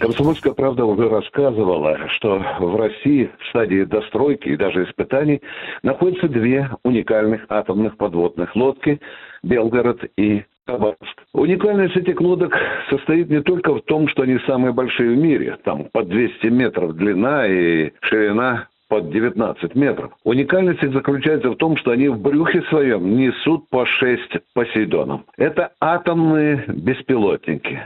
Комсомольская правда уже рассказывала, что в России в стадии достройки и даже испытаний находятся две уникальных атомных подводных лодки «Белгород» и Хабаровск. Уникальность этих лодок состоит не только в том, что они самые большие в мире, там по 200 метров длина и ширина под 19 метров. Уникальность их заключается в том, что они в брюхе своем несут по 6 Посейдонов. Это атомные беспилотники.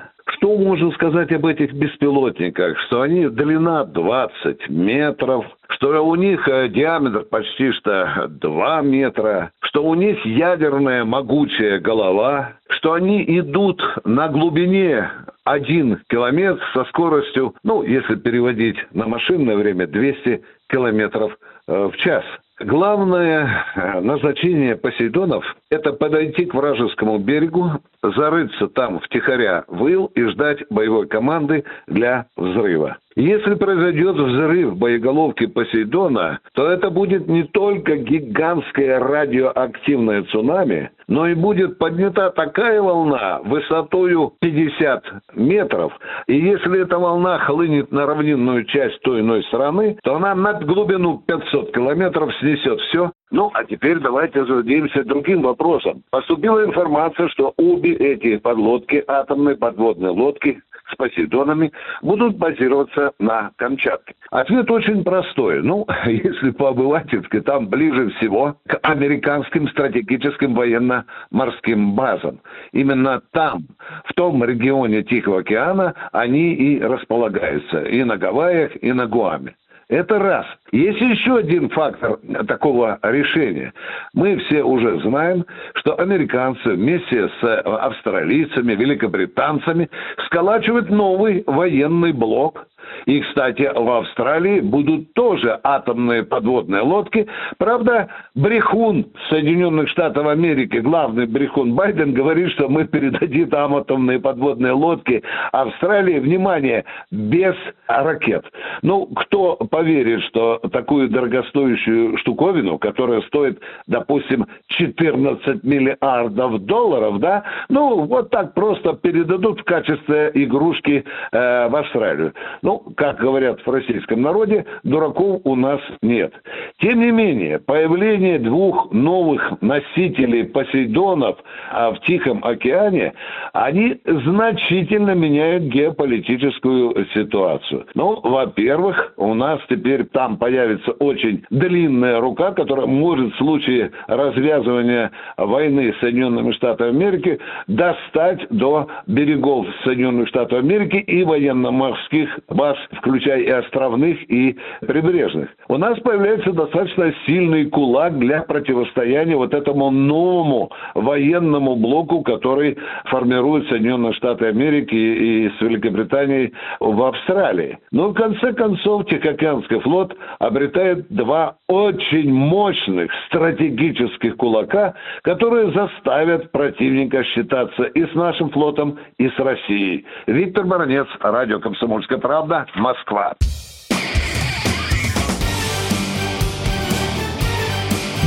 Что можно сказать об этих беспилотниках? Что они длина 20 метров, что у них э, диаметр почти что 2 метра, что у них ядерная могучая голова, что они идут на глубине 1 километр со скоростью, ну, если переводить на машинное время, 200 километров э, в час. Главное э, назначение Посейдонов – это подойти к вражескому берегу, зарыться там втихаря в ил и ждать боевой команды для взрыва. Если произойдет взрыв боеголовки Посейдона, то это будет не только гигантское радиоактивное цунами, но и будет поднята такая волна высотою 50 метров. И если эта волна хлынет на равнинную часть той иной страны, то она на глубину 500 километров снесет все, ну, а теперь давайте зададимся другим вопросом. Поступила информация, что обе эти подлодки, атомные подводные лодки, с Посейдонами будут базироваться на Камчатке? Ответ очень простой. Ну, если по-обывательски, там ближе всего к американским стратегическим военно-морским базам. Именно там, в том регионе Тихого океана, они и располагаются. И на Гавайях, и на Гуаме. Это раз. Есть еще один фактор такого решения. Мы все уже знаем, что американцы вместе с э, австралийцами, великобританцами сколачивают новый военный блок и, кстати, в Австралии будут тоже атомные подводные лодки. Правда, брехун Соединенных Штатов Америки, главный брехун Байден, говорит, что мы передадим там атомные подводные лодки Австралии, внимание, без ракет. Ну, кто поверит, что такую дорогостоящую штуковину, которая стоит, допустим, 14 миллиардов долларов, да, ну, вот так просто передадут в качестве игрушки э, в Австралию. Ну, ну, как говорят в российском народе, дураков у нас нет. Тем не менее, появление двух новых носителей Посейдонов а, в Тихом океане, они значительно меняют геополитическую ситуацию. Ну, во-первых, у нас теперь там появится очень длинная рука, которая может в случае развязывания войны с Соединенными Штатами Америки достать до берегов Соединенных Штатов Америки и военно-морских баз, включая и островных, и прибрежных. У нас появляется достаточно сильный кулак для противостояния вот этому новому военному блоку, который формирует Соединенные Штаты Америки и с Великобританией в Австралии. Но в конце концов Тихоокеанский флот обретает два очень мощных стратегических кулака, которые заставят противника считаться и с нашим флотом, и с Россией. Виктор Баранец, радио «Комсомольская правда», Правда, Москва.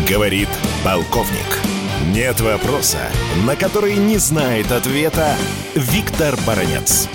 Говорит полковник. Нет вопроса, на который не знает ответа Виктор Баранец.